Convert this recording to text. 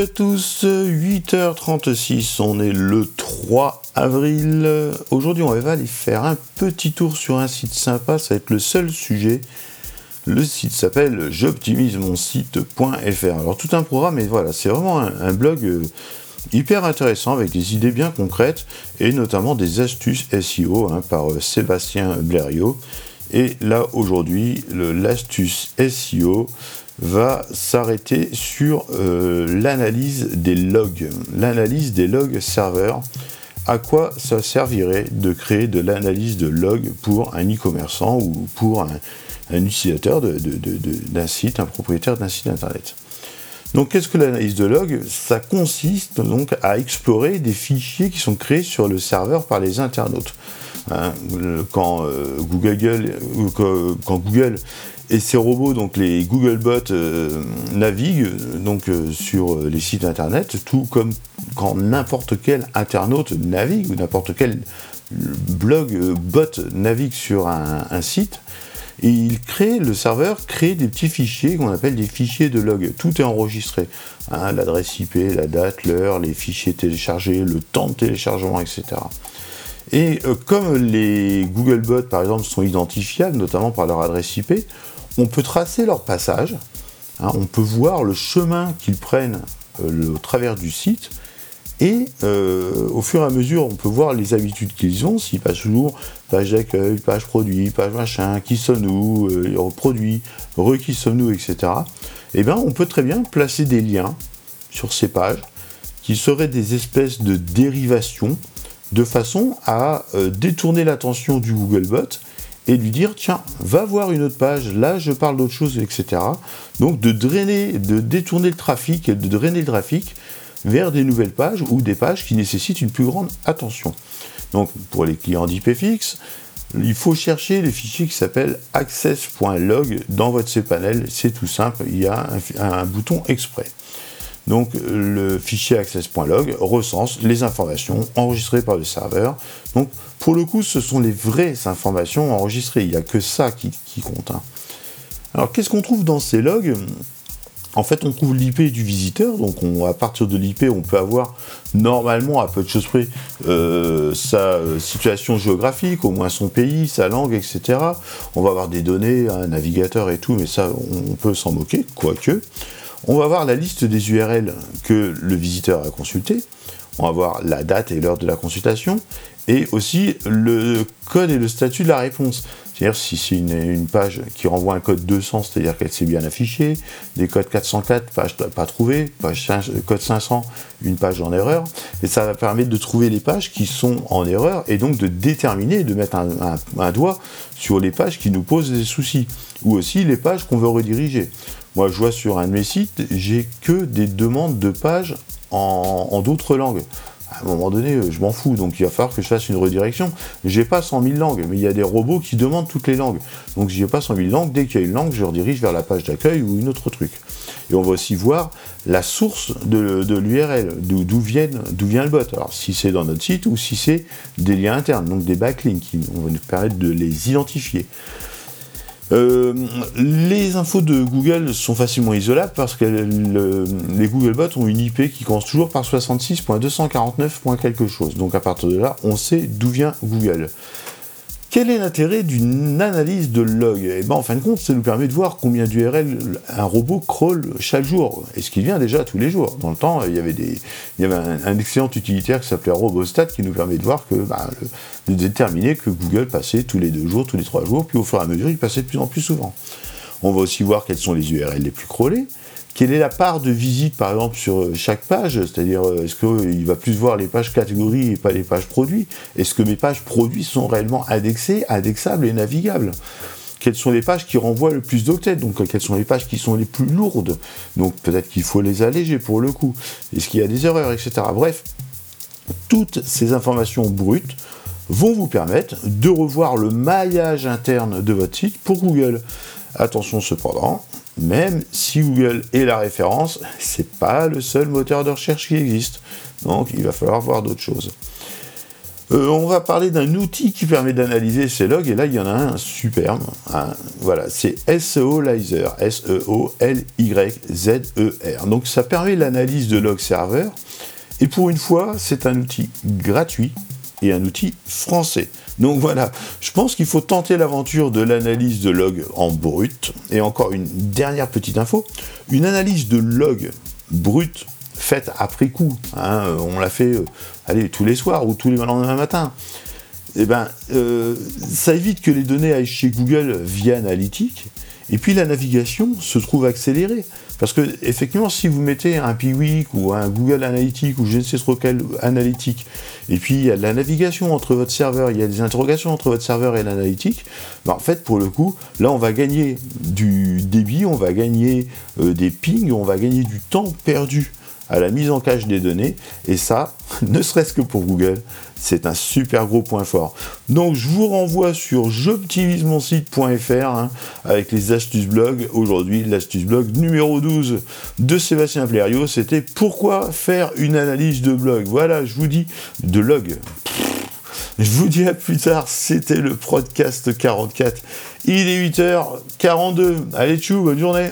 À tous, 8h36, on est le 3 avril. Aujourd'hui, on va aller faire un petit tour sur un site sympa, ça va être le seul sujet. Le site s'appelle j'optimise mon site.fr. Alors, tout un programme, et voilà, c'est vraiment un, blog euh, hyper intéressant avec des idées bien concrètes et notamment des astuces SEO hein, par euh, Sébastien Blériot. Et là, aujourd'hui, l'astuce SEO va s'arrêter sur euh, l'analyse des logs, l'analyse des logs serveurs. À quoi ça servirait de créer de l'analyse de logs pour un e-commerçant ou pour un, utilisateur d'un site, un propriétaire d'un site internet? Donc, qu'est-ce que l'analyse de log Ça consiste donc à explorer des fichiers qui sont créés sur le serveur par les internautes. Hein, quand, euh, Google, quand Google et ces robots, donc les Googlebots, euh, naviguent donc euh, sur euh, les sites internet, tout comme quand n'importe quel internaute navigue ou n'importe quel blog bot navigue sur un, site. Et il crée, le serveur crée des petits fichiers qu'on appelle des fichiers de log. Tout est enregistré. Hein, l'adresse IP, la date, l'heure, les fichiers téléchargés, le temps de téléchargement, etc. Et comme les Googlebots, par exemple, sont identifiables, notamment par leur adresse IP, on peut tracer leur passage, hein, on peut voir le chemin qu'ils prennent euh, au travers du site, et euh, au fur et à mesure, on peut voir les habitudes qu'ils ont, s'ils passent toujours page d'accueil, page produit, page machin, qui sommes-nous, euh, produit, re qui sommes-nous, etc. Eh bien, on peut très bien placer des liens sur ces pages qui seraient des espèces de dérivations de façon à détourner l'attention du Googlebot et lui dire tiens, va voir une autre page, là je parle d'autre chose, etc. Donc de drainer, de détourner le trafic de drainer le trafic vers des nouvelles pages ou des pages qui nécessitent une plus grande attention. Donc pour les clients d'IPFix, il faut chercher les fichiers qui s'appellent access.log dans votre cPanel, c'est tout simple, il y a un bouton exprès. Donc le fichier access.log recense les informations enregistrées par le serveur. Donc pour le coup, ce sont les vraies informations enregistrées. Il n'y a que ça qui, compte. Hein. Alors qu'est-ce qu'on trouve dans ces logs? En fait, on trouve l'IP du visiteur, donc à partir de l'IP, on peut avoir normalement, à peu de choses près, euh, sa situation géographique, au moins son pays, sa langue, etc. On va avoir des données, un navigateur et tout, mais ça, on peut s'en moquer, quoique. On va voir la liste des URL que le visiteur a consulté. On va voir la date et l'heure de la consultation et aussi le code et le statut de la réponse. C'est-à-dire si c'est une, page qui renvoie un code 200, c'est-à-dire qu'elle s'est bien affichée, des codes 404, page pas trouvée, page code 500, une page en erreur, et ça va permettre de trouver les pages qui sont en erreur et donc de déterminer, de mettre un doigt sur les pages qui nous posent des soucis, ou aussi les pages qu'on veut rediriger. Moi, je vois sur un de mes sites, j'ai que des demandes de pages en, d'autres langues. À un moment donné, euh, je m'en fous, donc il va falloir que je fasse une redirection. J'ai pas 100 000 langues, mais il y a des robots qui demandent toutes les langues. Donc j'ai pas 100 000 langues, dès qu'il y a une langue, je redirige vers la page d'accueil ou une autre truc. Et on va aussi voir la source de, l'URL, d'où vient le bot. Alors si c'est dans notre site ou si c'est des liens internes, donc des backlinks, qui vont nous permettre de les identifier. Euh, les infos de Google sont facilement isolables parce que les Googlebots ont une IP qui commence toujours par 66.249. quelque chose. Donc à partir de là, on sait d'où vient Google. Quel est l'intérêt d'une analyse de log? Eh ben, en fin de compte, ça nous permet de voir combien d'URL un robot crawl chaque jour, et ce qui vient déjà tous les jours. Dans le temps, il y avait, des, il y avait un, excellent utilitaire qui s'appelait Robostat qui nous permet de voir que, bah, de déterminer que Google passait tous les deux jours, tous les trois jours, puis au fur et à mesure, il passait de plus en plus souvent. On va aussi voir quelles sont les URL les plus crawlées, quelle est la part de visite, par exemple, sur euh, chaque page? C'est-à-dire, euh, est-ce qu'il va plus voir les pages catégories et pas les pages produits? Est-ce que mes pages produits sont réellement indexées, indexables et navigables? Quelles sont les pages qui renvoient le plus d'octets, donc euh, quelles sont les pages qui sont les plus lourdes? Donc peut-être qu'il faut les alléger pour le coup. Est-ce qu'il y a des erreurs, etc. Bref, toutes ces informations brutes vont vous permettre de revoir le maillage interne de votre site pour Google. Attention cependant, même si Google est la référence, c'est pas le seul moteur de recherche qui existe. Donc il va falloir voir d'autres choses. Euh, on va parler d'un outil qui permet d'analyser ces logs, et là il y en a un superbe. Hein. voilà, c'est SEOlyzer, S-E-O-L-Y-Z-E-R. Donc ça permet l'analyse de log serveur, et pour une fois, c'est un outil gratuit et un outil français. Donc voilà, je pense qu'il faut tenter l'aventure de l'analyse de log en brut. Et encore une dernière petite info, une analyse de log brut faite après coup. Hein, on l'a fait euh, allez, tous les soirs ou tous les lendemains matin. Eh ben, euh, ça évite que les données aillent chez Google via Analytics. Et puis la navigation se trouve accélérée. Parce que effectivement, si vous mettez un Piwik ou un Google Analytics ou je ne sais trop quel et puis il y a la navigation entre votre serveur, il y a des interrogations entre votre serveur et l'analytique, ben, en fait, pour le coup, là, on va gagner du débit, on va gagner euh, des pings, on va gagner du temps perdu à la mise en cache des données. Et ça, ne serait-ce que pour Google, c'est un super gros point fort. Donc je vous renvoie sur j'optimise-mon-site.fr hein, avec les astuces blog. Aujourd'hui, l'astuce blog numéro 12 de Sébastien Plerio, c'était pourquoi faire une analyse de blog? Voilà, je vous dis de log. Je vous dis à plus tard, c'était le podcast 44. Il est 8h42. Allez, tchou, bonne journée.